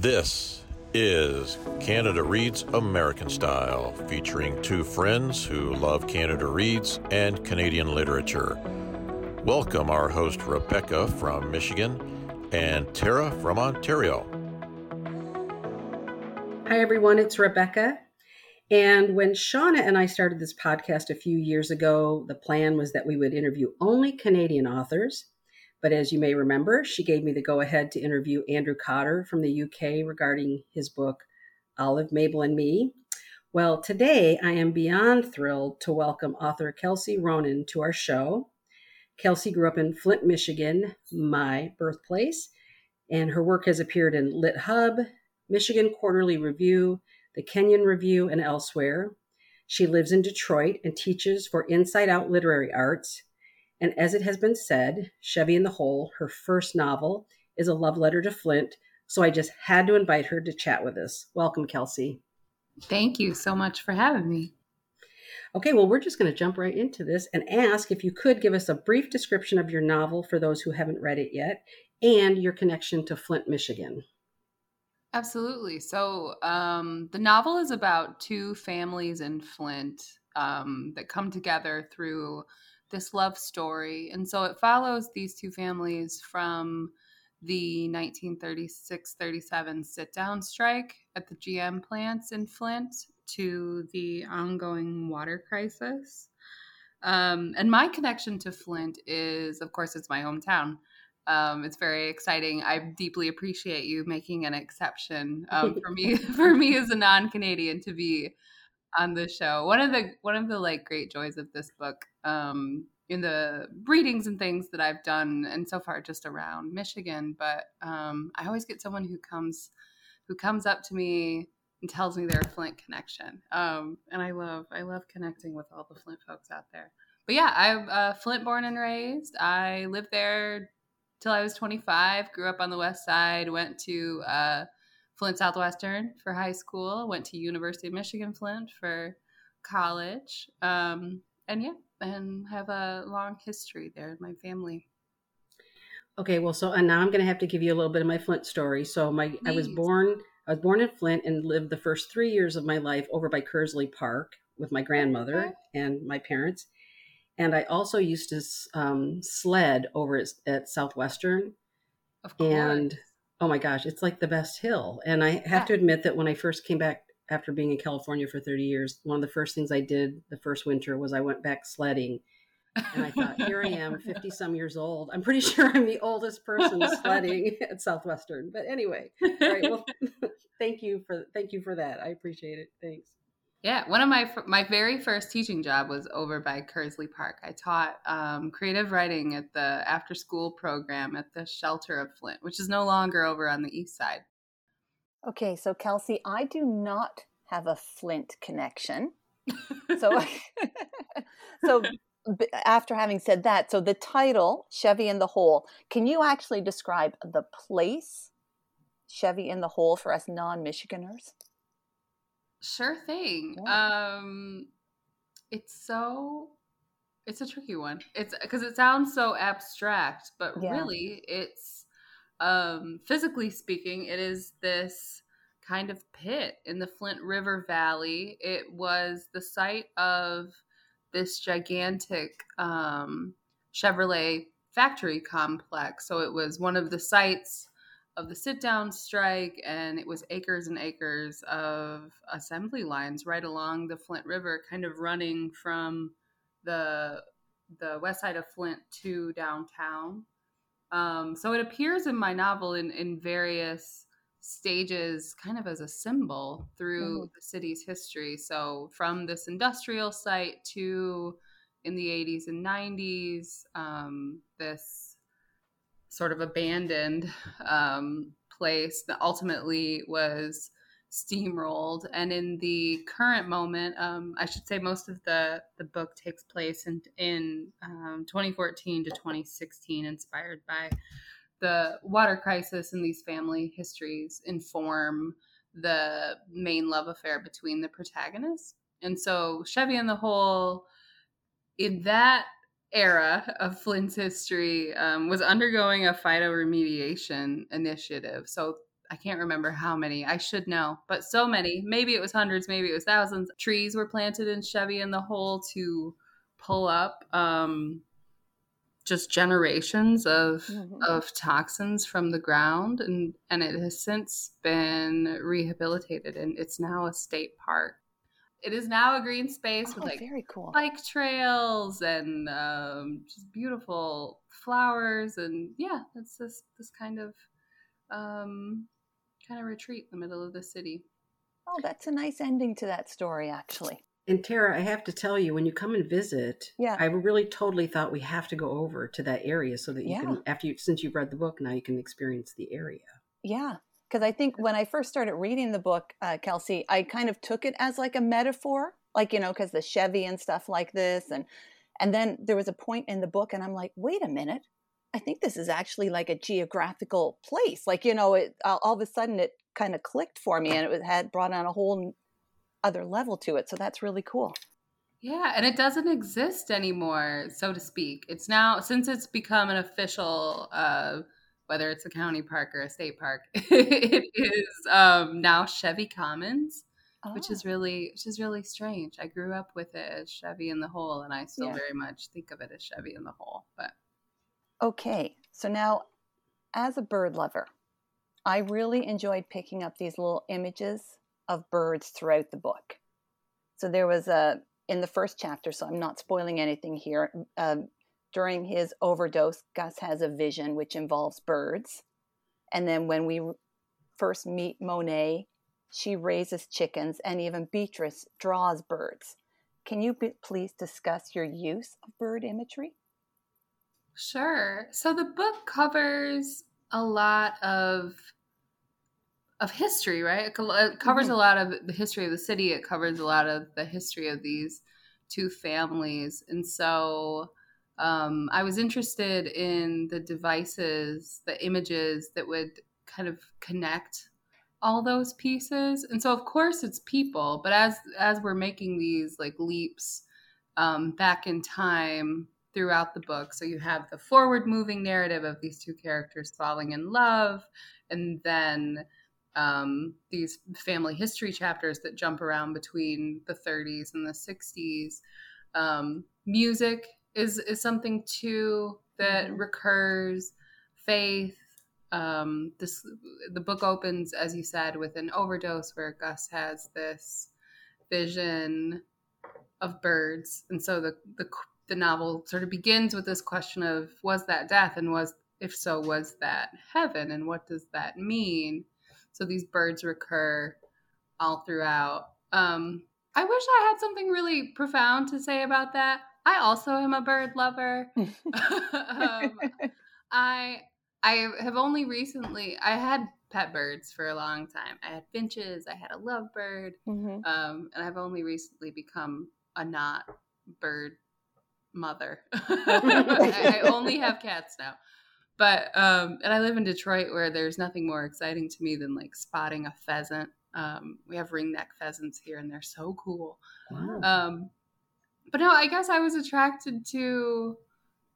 This is Canada Reads American Style, featuring two friends who love Canada Reads and Canadian literature. Welcome our host Rebecca from Michigan and Tara from Ontario. Hi, everyone. It's Rebecca. And when Shauna and I started this podcast a few years ago, the plan was that we would interview only Canadian authors. But as you may remember, she gave me the go ahead to interview Andrew Cotter from the UK regarding his book, Olive, Mabel, and Me. Well, today I am beyond thrilled to welcome author Kelsey Ronan to our show. Kelsey grew up in Flint, Michigan, my birthplace, and her work has appeared in Lit Hub, Michigan Quarterly Review, the Kenyon Review, and elsewhere. She lives in Detroit and teaches for Inside Out Literary Arts. And as it has been said, Chevy in the Hole, her first novel, is a love letter to Flint. So I just had to invite her to chat with us. Welcome, Kelsey. Thank you so much for having me. Okay, well, we're just going to jump right into this and ask if you could give us a brief description of your novel for those who haven't read it yet and your connection to Flint, Michigan. Absolutely. So um, the novel is about two families in Flint um, that come together through this love story. And so it follows these two families from the 1936 37 sit down strike at the GM plants in Flint to the ongoing water crisis. Um, and my connection to Flint is, of course, it's my hometown. Um, it's very exciting. I deeply appreciate you making an exception um, for me for me as a non-Canadian to be on the show. One of the one of the like great joys of this book um, in the readings and things that I've done, and so far just around Michigan, but um, I always get someone who comes who comes up to me and tells me their Flint connection. Um, and I love I love connecting with all the Flint folks out there. But yeah, I'm uh, Flint born and raised. I lived there till I was 25. Grew up on the West Side. Went to uh, Flint Southwestern for high school. Went to University of Michigan Flint for college. Um, and yeah, and have a long history there in my family. Okay, well, so and now I'm going to have to give you a little bit of my Flint story. So my Please. I was born I was born in Flint and lived the first three years of my life over by Kearsley Park with my grandmother okay. and my parents. And I also used to um, sled over at, at Southwestern. Of course. And oh my gosh, it's like the best hill. And I have yeah. to admit that when I first came back after being in California for 30 years, one of the first things I did the first winter was I went back sledding. And I thought, here I am, 50 some years old. I'm pretty sure I'm the oldest person sledding at Southwestern. But anyway, all right. Well, thank you for thank you for that. I appreciate it. Thanks. Yeah, one of my my very first teaching job was over by Kearsley Park. I taught um, creative writing at the after school program at the Shelter of Flint, which is no longer over on the east side. Okay, so Kelsey, I do not have a Flint connection. so, so after having said that, so the title Chevy in the Hole, can you actually describe the place Chevy in the Hole for us non-Michiganers? Sure thing. Yeah. Um, it's so it's a tricky one. It's because it sounds so abstract, but yeah. really, it's um, physically speaking, it is this kind of pit in the Flint River Valley. It was the site of this gigantic um, Chevrolet factory complex. So it was one of the sites of the sit down strike, and it was acres and acres of assembly lines right along the Flint River, kind of running from the the west side of Flint to downtown. Um, so it appears in my novel in, in various stages, kind of as a symbol through mm-hmm. the city's history. So from this industrial site to in the 80s and 90s, um, this sort of abandoned um, place that ultimately was steamrolled. And in the current moment, um, I should say most of the, the book takes place in, in um, 2014 to 2016, inspired by the water crisis and these family histories inform the main love affair between the protagonists. And so Chevy and the Hole, in that era of Flint's history um, was undergoing a phytoremediation initiative. So I can't remember how many. I should know, but so many. Maybe it was hundreds, maybe it was thousands. Trees were planted in Chevy in the Hole to pull up um, just generations of mm-hmm. of toxins from the ground, and and it has since been rehabilitated, and it's now a state park. It is now a green space oh, with like very cool bike trails and um, just beautiful flowers, and yeah, it's this this kind of um, kind of retreat in the middle of the city. Oh, that's a nice ending to that story, actually. And Tara, I have to tell you, when you come and visit, yeah, I really totally thought we have to go over to that area so that you yeah. can, after you, since you've read the book, now you can experience the area. Yeah, because I think when I first started reading the book, uh, Kelsey, I kind of took it as like a metaphor, like you know, because the Chevy and stuff like this, and and then there was a point in the book, and I'm like, wait a minute, I think this is actually like a geographical place. Like, you know, it all, all of a sudden it kind of clicked for me and it had brought on a whole other level to it. So that's really cool. Yeah, and it doesn't exist anymore, so to speak. It's now since it's become an official uh whether it's a county park or a state park, it is um now Chevy Commons. Oh. Which is really, which is really strange. I grew up with it as Chevy in the Hole, and I still yeah. very much think of it as Chevy in the Hole. But Okay, so now as a bird lover, I really enjoyed picking up these little images of birds throughout the book. So there was a, in the first chapter, so I'm not spoiling anything here. Uh, during his overdose, Gus has a vision which involves birds. And then when we first meet Monet, she raises chickens, and even Beatrice draws birds. Can you be, please discuss your use of bird imagery? Sure. So the book covers a lot of of history, right? It, covers mm-hmm. a lot of the history of the city. It covers a lot of the history of these two families, and so um, I was interested in the devices, the images that would kind of connect all those pieces. And so, of course, it's people, but as as we're making these like leaps um, back in time throughout the book. So you have the forward moving narrative of these two characters falling in love, and then um, these family history chapters that jump around between the 30s and the 60s. Um, music is is something too that mm-hmm. recurs. Faith. Um, this the book opens, as you said, with an overdose where Gus has this vision of birds, and so the the the novel sort of begins with this question of was that death? And was if so was that heaven? And what does that mean? So these birds recur all throughout. Um, i wish i had something really profound to say about that. I also am a bird lover. Um, i i have only recently i had pet birds for a long time. I had finches i had a lovebird mm-hmm. um, and i've only recently become a not bird mother. I, only have cats now. But um, and I live in Detroit where there's nothing more exciting to me than like spotting a pheasant. Um, we have ringneck pheasants here and they're so cool. Wow. Um, but no, I guess I was attracted to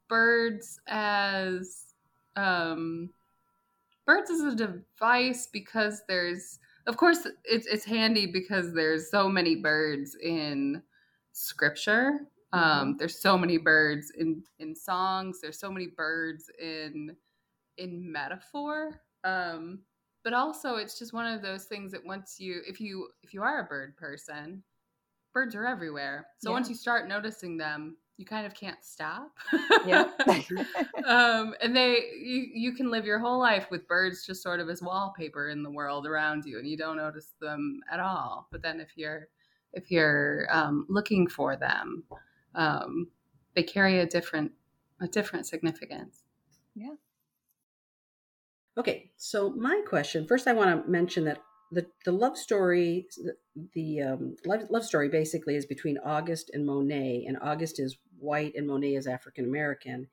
birds as um, birds as a device because there's of course it's it's handy because there's so many birds in scripture um, mm-hmm. there's so many birds in in songs. There's so many birds in in metaphor. Um, but also, it's just one of those things that once you, if you if you are a bird person, birds are everywhere. So yeah. once you start noticing them, you kind of can't stop. yeah. um, and they, you, you can live your whole life with birds just sort of as wallpaper in the world around you, and you don't notice them at all. But then if you're, if you're um, looking for them, um, they carry a different a different significance. Yeah. Okay, so my question first, I want to mention that the the love story, the, the um, love, love story basically is between August and Monet, and August is white and Monet is African American,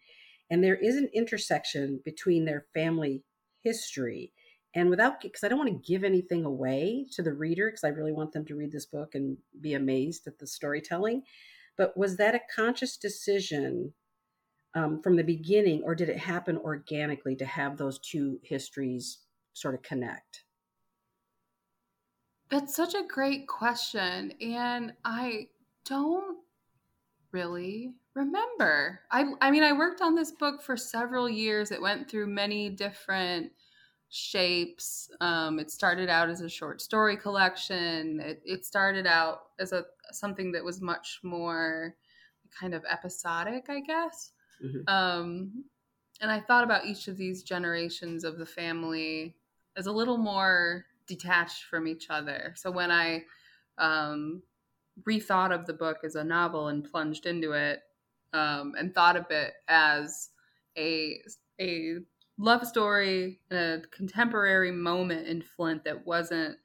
and there is an intersection between their family history. And without, because I don't want to give anything away to the reader, because I really want them to read this book and be amazed at the storytelling. But was that a conscious decision um, from the beginning, or did it happen organically to have those two histories sort of connect? That's such a great question. And I don't really remember. I I mean I worked on this book for several years. It went through many different shapes. Um, it started out as a short story collection. It, it started out as a something that was much more kind of episodic, I guess. Mm-hmm. Um, and I thought about each of these generations of the family as a little more detached from each other. So when I um, rethought of the book as a novel and plunged into it, um, and thought of it as a a love story in a contemporary moment in Flint that wasn't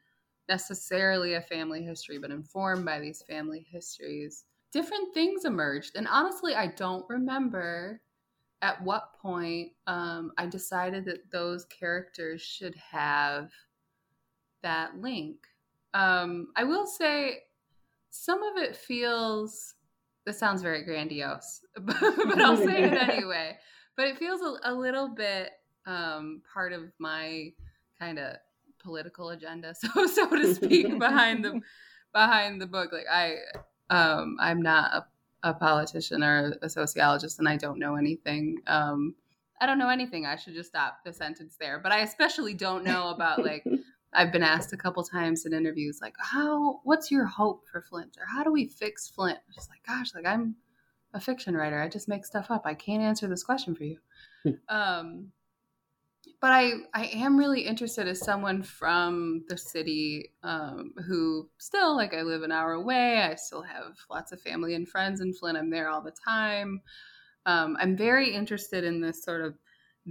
necessarily a family history, but informed by these family histories. Different things emerged, and honestly, I don't remember at what point um, I decided that those characters should have that link. Um, I will say some of it feels this sounds very grandiose, but, but I'll say it anyway. But it feels a, a little bit um, part of my kind of political agenda, so so to speak, behind the behind the book. Like I, um, I'm not a, a, politician or a sociologist, and I don't know anything. Um, I don't know anything. I should just stop the sentence there. But I especially don't know about like I've been asked a couple times in interviews, like, how, what's your hope for Flint? Or how do we fix Flint? I'm just like, gosh, like I'm a fiction writer. I just make stuff up. I can't answer this question for you. Hmm. um, but I, I am really interested as someone from the city um, who still, like, I live an hour away. I still have lots of family and friends in Flint. I'm there all the time. Um, I'm very interested in this sort of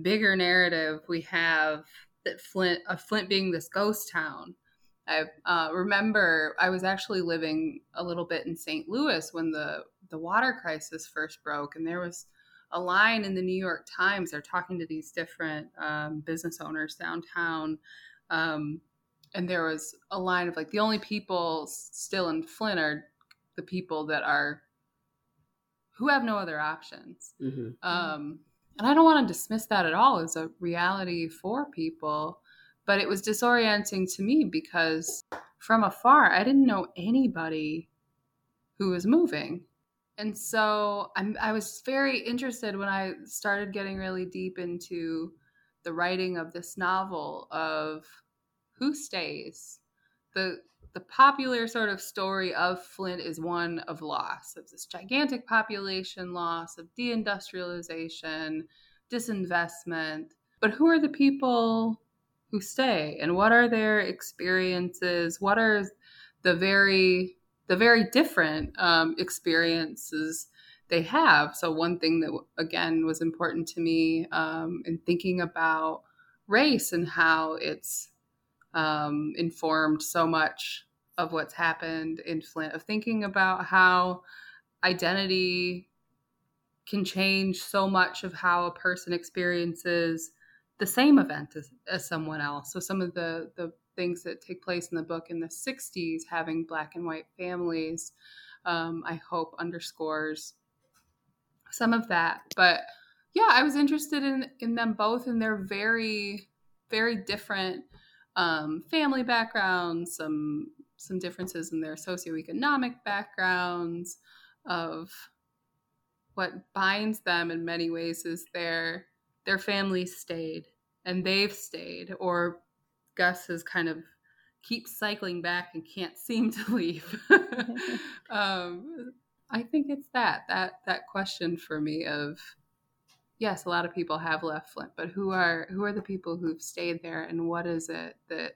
bigger narrative we have that Flint, uh, Flint being this ghost town. I uh, remember I was actually living a little bit in St. Louis when the the water crisis first broke, and there was a line in the New York Times. They're talking to these different um, business owners downtown, um, and there was a line of like the only people still in Flint are the people that are who have no other options. Mm-hmm. Um, and I don't want to dismiss that at all as a reality for people, but it was disorienting to me because from afar, I didn't know anybody who was moving. And so I'm, I was very interested when I started getting really deep into the writing of this novel of who stays. The the popular sort of story of Flint is one of loss, of this gigantic population loss, of deindustrialization, disinvestment. But who are the people who stay and what are their experiences? What are the very the very different um, experiences they have? So one thing that again was important to me um, in thinking about race and how it's um, informed so much of what's happened in Flint, of thinking about how identity can change so much of how a person experiences the same event as, as someone else. So some of the the things that take place in the book in the 60s, having black and white families, um, I hope underscores some of that. But yeah, I was interested in in them both in their very very different um, family backgrounds, some some differences in their socioeconomic backgrounds, of what binds them in many ways is their their family stayed and they've stayed, or Gus has kind of keeps cycling back and can't seem to leave. um, I think it's that that that question for me of yes, a lot of people have left Flint, but who are who are the people who've stayed there, and what is it that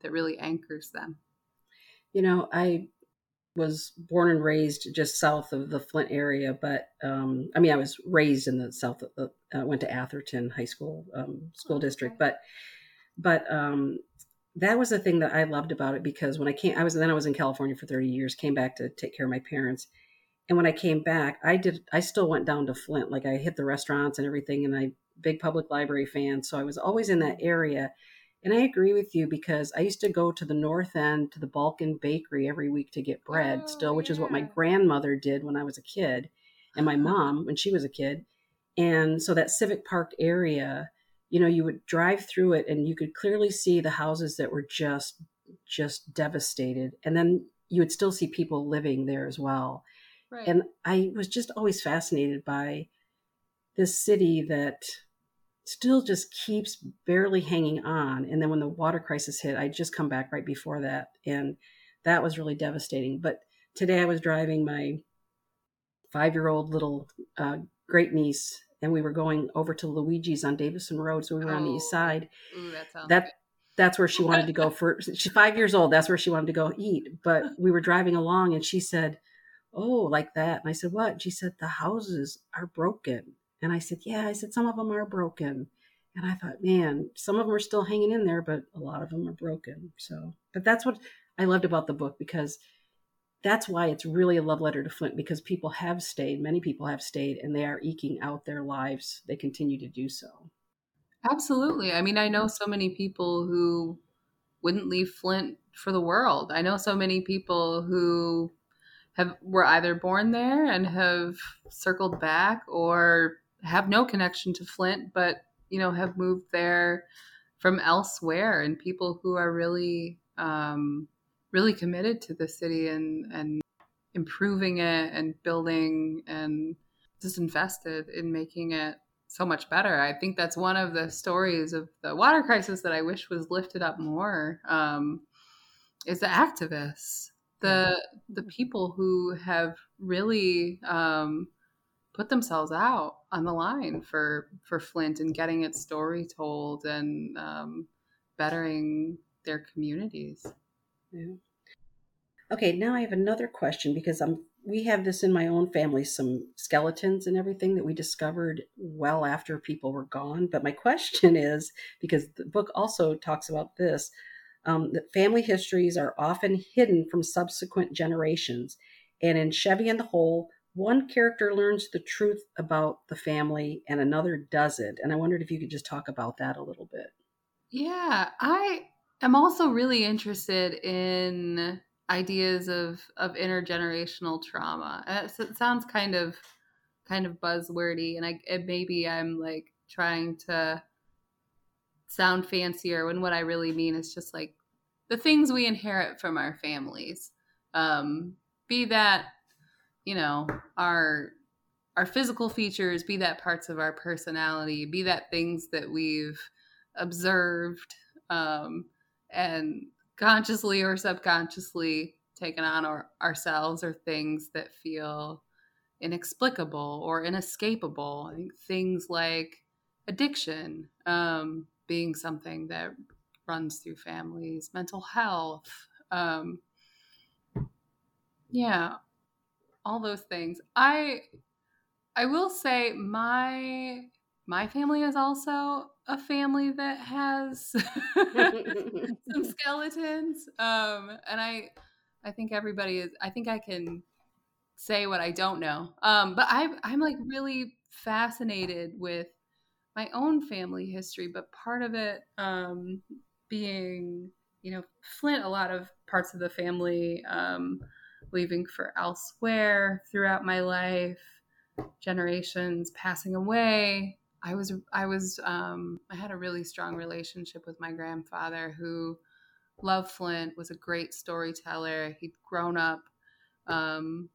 that really anchors them? You know, I was born and raised just south of the Flint area, but um, I mean, I was raised in the south. Of the, uh, went to Atherton High School um, school district, but but um, that was the thing that I loved about it because when I came, I was then I was in California for thirty years. Came back to take care of my parents, and when I came back, I did. I still went down to Flint. Like I hit the restaurants and everything, and I big public library fan, so I was always in that area and I agree with you because I used to go to the north end to the Balkan Bakery every week to get bread, oh, still, which yeah. is what my grandmother did when I was a kid, and my mom when she was a kid. And so that Civic Park area, you know, you would drive through it and you could clearly see the houses that were just just devastated. And then you would still see people living there as well. Right. And I was just always fascinated by this city that still just keeps barely hanging on. And then when the water crisis hit, I just come back right before that. And that was really devastating. But today I was driving my five year old little uh, great niece, and we were going over to Luigi's on Davison Road. So we were oh. on the east oh. side. Ooh, that, that that's where she wanted to go for she's five years old that's where she wanted to go eat but we were driving along and she said oh like that and i said what and she said the houses are broken and i said yeah i said some of them are broken and i thought man some of them are still hanging in there but a lot of them are broken so but that's what i loved about the book because that's why it's really a love letter to flint because people have stayed many people have stayed and they are eking out their lives they continue to do so Absolutely. I mean, I know so many people who wouldn't leave Flint for the world. I know so many people who have were either born there and have circled back or have no connection to Flint but, you know, have moved there from elsewhere and people who are really um really committed to the city and and improving it and building and just invested in making it so much better. I think that's one of the stories of the water crisis that I wish was lifted up more. Um, is the activists, the the people who have really um, put themselves out on the line for for Flint and getting its story told and um, bettering their communities. Okay, now I have another question because I'm we have this in my own family some skeletons and everything that we discovered well after people were gone. But my question is because the book also talks about this um, that family histories are often hidden from subsequent generations. And in chevy and the hole one character learns the truth about the family and another doesn't. And i wondered if you could just talk about that a little bit. Yeah i am also really interested in ideas of of intergenerational trauma. Uh, it sounds kind of kind of buzzwordy, and I and maybe I'm like trying to sound fancier when what I really mean is just like the things we inherit from our families. Um, be that you know our our physical features, be that parts of our personality, be that things that we've observed um, and consciously or subconsciously taken on our, ourselves or things that feel inexplicable or inescapable. I think things like addiction um, being something that runs through families, mental health, um, yeah, all those things. I I will say my my family is also a family that has some skeletons um and i i think everybody is i think i can say what i don't know um but i i'm like really fascinated with my own family history but part of it um being you know flint a lot of parts of the family um leaving for elsewhere throughout my life generations passing away I was I was um, I had a really strong relationship with my grandfather who loved Flint, was a great storyteller. He'd grown up. Um,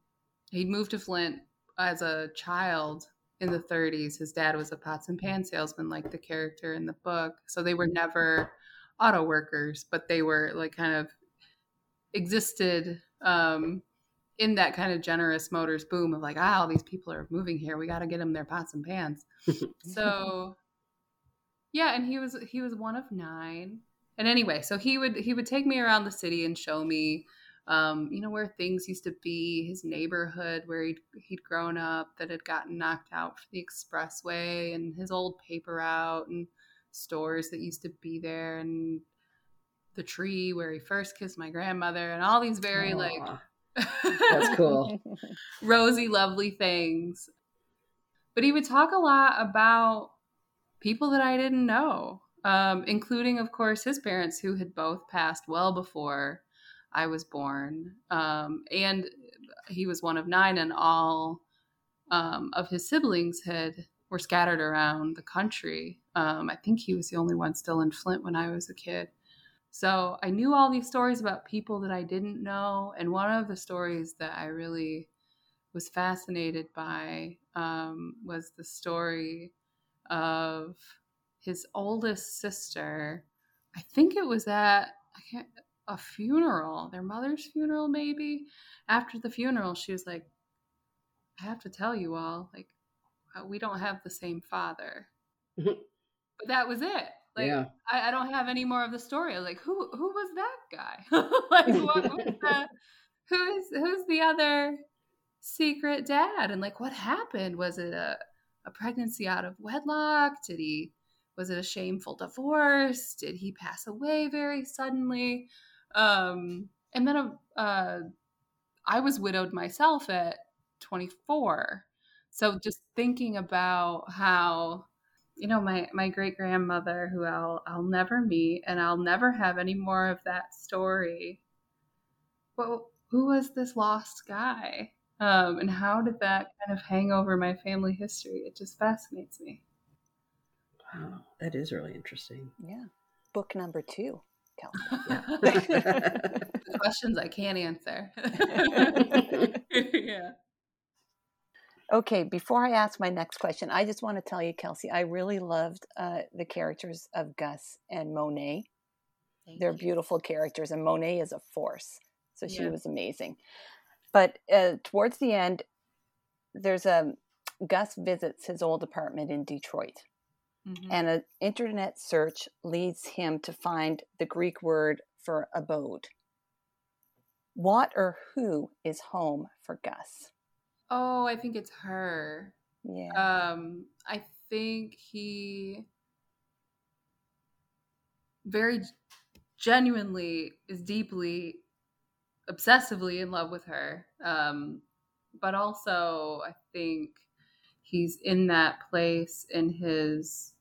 he'd moved to Flint as a child in the 30s. His dad was a pots and pan salesman, like the character in the book. So they were never auto workers, but they were like kind of existed um, in that kind of General Motors boom of like, ah, all these people are moving here. We got to get them their pots and pans. so, yeah, and he was he was one of nine. And anyway, so he would he would take me around the city and show me, um, you know, where things used to be, his neighborhood where he'd he'd grown up that had gotten knocked out for the expressway, and his old paper route and stores that used to be there, and the tree where he first kissed my grandmother, and all these very Aww. like that's cool. Rosy, lovely things. But he would talk a lot about people that I didn't know, um, including, of course, his parents who had both passed well before I was born. Um, and he was one of nine, and all um, of his siblings had were scattered around the country. Um, I think he was the only one still in Flint when I was a kid. So I knew all these stories about people that I didn't know. And one of the stories that I really was fascinated by um, was the story of his oldest sister. I think it was at a funeral, their mother's funeral, maybe. After the funeral, she was like, I have to tell you all, like, uh, we don't have the same father. but that was it. Like, yeah. I, I, don't have any more of the story. Like, who who was that guy? like, what, the, who is who's the other secret dad? And like, what happened? Was it a a pregnancy out of wedlock? Did he was it a shameful divorce? Did he pass away very suddenly? Um, and then uh, I was widowed myself at 24. So just thinking about how you know my my great grandmother who I'll I'll never meet and I'll never have any more of that story. Well, who was this lost guy? Um, and how did that kind of hang over my family history? It just fascinates me. Wow, that is really interesting. Yeah. Book number two, Questions I can't answer. yeah. Okay, before I ask my next question, I just want to tell you, Kelsey, I really loved uh, the characters of Gus and Monet. Thank They're you. beautiful characters, and Monet is a force. So she yeah. was amazing. But uh, towards the end, there's a Gus visits his old apartment in Detroit. Mm-hmm. And an internet search leads him to find the Greek word for abode. What or who is home for Gus? Oh, I think it's her. Yeah. Um, I think he very genuinely is deeply obsessively in love with her. Um, but also I think he's in that place in his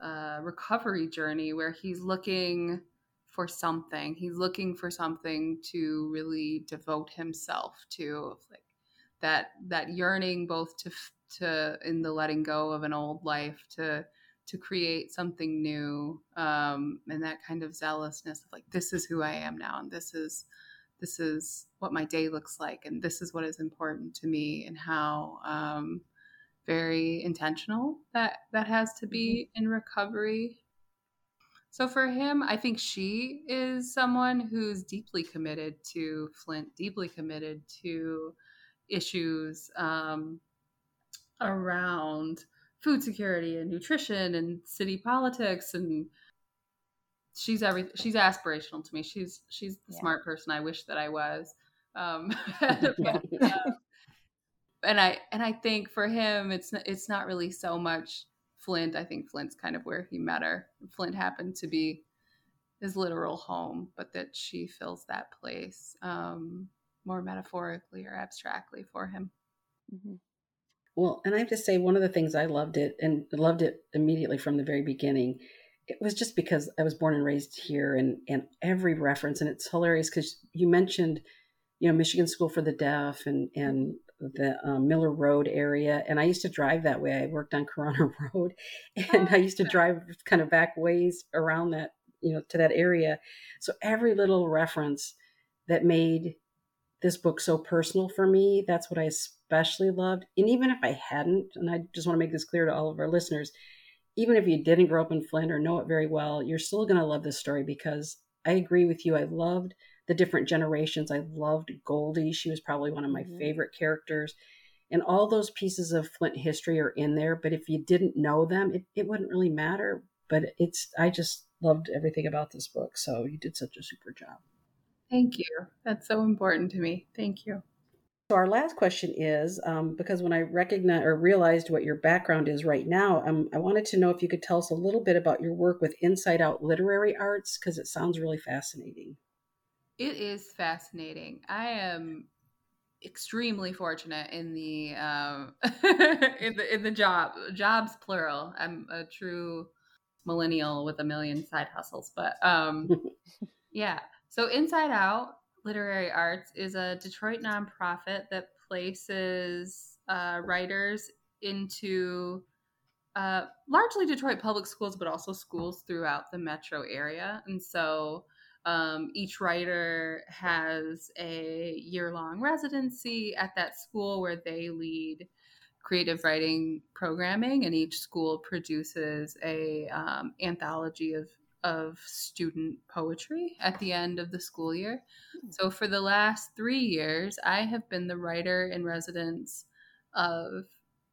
uh, recovery journey where he's looking for something. He's looking for something to really devote himself to, like that that yearning both to to in the letting go of an old life to to create something new um, and that kind of zealousness of like this is who I am now and this is this is what my day looks like and this is what is important to me and how um, very intentional that that has to be mm-hmm. in recovery so for him i think she is someone who's deeply committed to flint deeply committed to issues um, around food security and nutrition and city politics and she's every she's aspirational to me. She's she's the yeah. smart person i wish that i was um, but, uh, and i and i think for him it's it's not really so much flint. I think flint's kind of where he met her. Flint happened to be his literal home but that she fills that place. Um, more metaphorically or abstractly for him. Mm-hmm. Well, and I have to say, one of the things I loved it and loved it immediately from the very beginning, it was just because I was born and raised here, and and every reference, and it's hilarious because you mentioned, you know, Michigan School for the Deaf and and the um, Miller Road area, and I used to drive that way. I worked on Corunna Road, and I used to drive kind of back ways around that, you know, to that area. So every little reference that made this book so personal for me. That's what I especially loved. And even if I hadn't, and I just want to make this clear to all of our listeners, even if you didn't grow up in Flint or know it very well, you're still going to love this story because I agree with you. I loved the different generations. I loved Goldie. She was probably one of my mm-hmm. favorite characters. And all those pieces of Flint history are in there. But if you didn't know them, it, it wouldn't really matter. But it's, I just loved everything about this book. So you did such a super job. Thank you. That's so important to me. Thank you. So our last question is um, because when I recognized or realized what your background is right now, um, I wanted to know if you could tell us a little bit about your work with Inside Out Literary Arts because it sounds really fascinating. It is fascinating. I am extremely fortunate in the um, in the in the job jobs plural. I'm a true millennial with a million side hustles, but um, yeah. So, Inside Out Literary Arts is a Detroit nonprofit that places uh, writers into uh, largely Detroit public schools, but also schools throughout the metro area. And so um, each writer has a year long residency at that school where they lead creative writing programming, and each school produces a um, anthology of of student poetry at the end of the school year. Hmm. So for the last three years, I have been the writer in residence of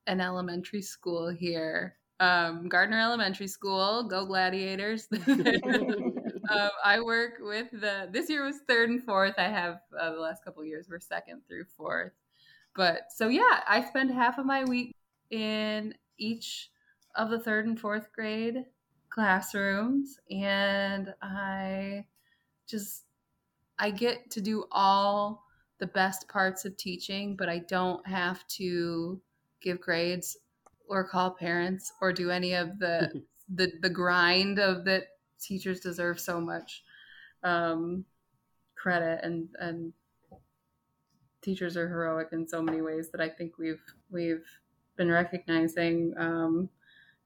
an elementary school here, um, Gardner Elementary School. Go Gladiators! um, I work with the. This year was third and fourth. I have uh, the last couple years were second through fourth. But so yeah, I spend half of my week in each of the third and fourth grade classrooms, and I just I get to do all the best parts of teaching, but I don't have to give grades or call parents or do any of the the the grind of that teachers deserve so much um, credit and and teachers are heroic in so many ways that I think we've we've been recognizing um,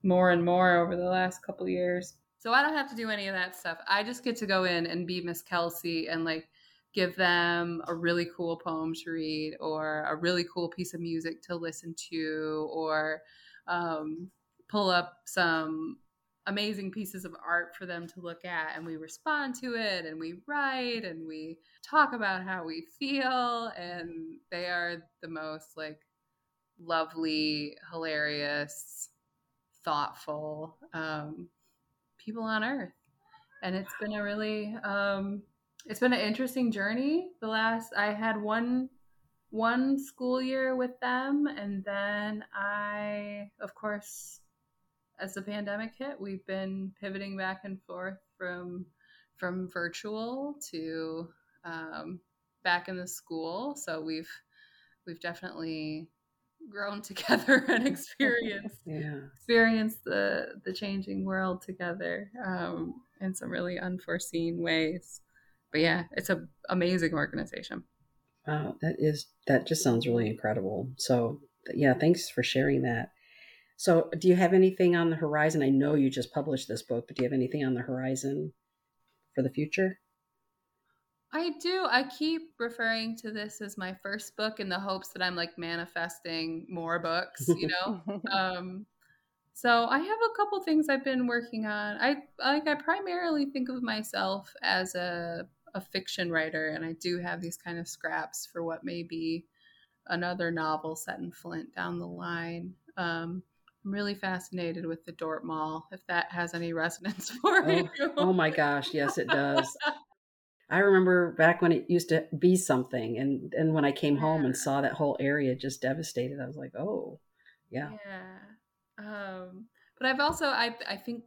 more and more over the last couple years. So I don't have to do any of that stuff. I just get to go in and be Miss Kelsey and like give them a really cool poem to read or a really cool piece of music to listen to or um, pull up some amazing pieces of art for them to look at and we respond to it and we write and we talk about how we feel and they are the most like lovely hilarious thoughtful um, people on earth and it's been a really um, it's been an interesting journey. The last I had one one school year with them and then I of course as the pandemic hit, we've been pivoting back and forth from from virtual to um, back in the school. So we've we've definitely grown together and experienced yeah. experienced the the changing world together um, in some really unforeseen ways but yeah, it's an amazing organization. Wow, that is that just sounds really incredible. So yeah, thanks for sharing that. So, do you have anything on the horizon? I know you just published this book, but do you have anything on the horizon for the future? I do. I keep referring to this as my first book in the hopes that I'm like manifesting more books, you know. um, so I have a couple things I've been working on. I like I primarily think of myself as a a fiction writer, and I do have these kind of scraps for what may be another novel set in Flint down the line. Um, I'm really fascinated with the Dort Mall, if that has any resonance for oh, you. oh my gosh, yes, it does. I remember back when it used to be something, and and when I came yeah. home and saw that whole area just devastated, I was like, oh, yeah. Yeah. Um, but I've also, I I think,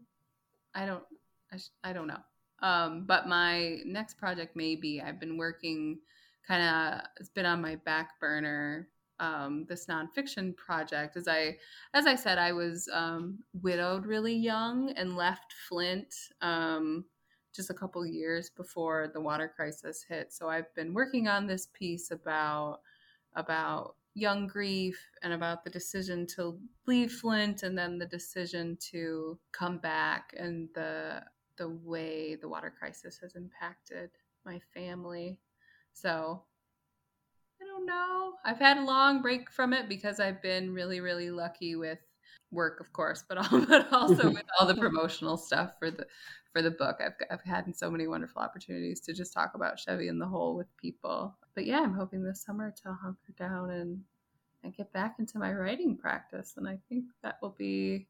I don't, I, I don't know. Um, but my next project may be I've been working kind of it's been on my back burner um, this nonfiction project as I as I said I was um, widowed really young and left Flint um, just a couple years before the water crisis hit. So I've been working on this piece about about young grief and about the decision to leave Flint and then the decision to come back and the the way the water crisis has impacted my family. So I don't know. I've had a long break from it because I've been really, really lucky with work, of course, but all, but also mm-hmm. with all the promotional stuff for the for the book. I've I've had so many wonderful opportunities to just talk about Chevy and the Hole with people. But yeah, I'm hoping this summer to hunker down and and get back into my writing practice, and I think that will be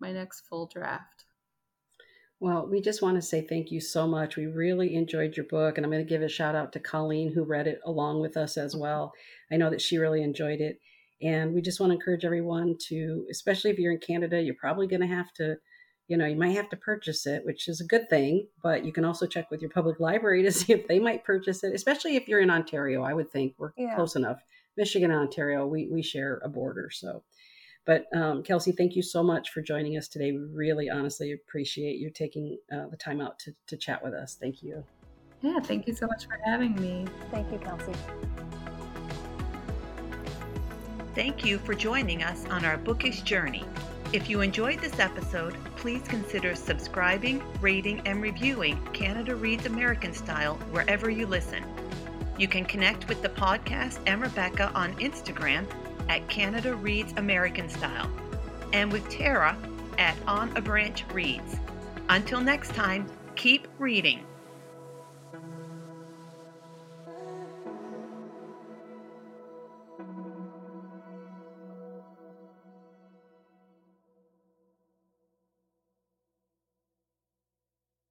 my next full draft. Well, we just want to say thank you so much. We really enjoyed your book, and I'm going to give a shout out to Colleen who read it along with us as mm-hmm. well. I know that she really enjoyed it. And we just want to encourage everyone to, especially if you're in Canada, you're probably going to have to, you know, you might have to purchase it, which is a good thing, but you can also check with your public library to see if they might purchase it, especially if you're in Ontario. I would think we're yeah. close enough. Michigan and Ontario, we, we share a border. So but um, Kelsey, thank you so much for joining us today. We really honestly appreciate you taking uh, the time out to, to chat with us. Thank you. Yeah, thank you so much for having me. Thank you, Kelsey. Thank you for joining us on our bookish journey. If you enjoyed this episode, please consider subscribing, rating, and reviewing Canada Reads American Style wherever you listen. You can connect with the podcast and Rebecca on Instagram at Canada Reads American Style and with Tara at On a Branch Reads. Until next time, keep reading.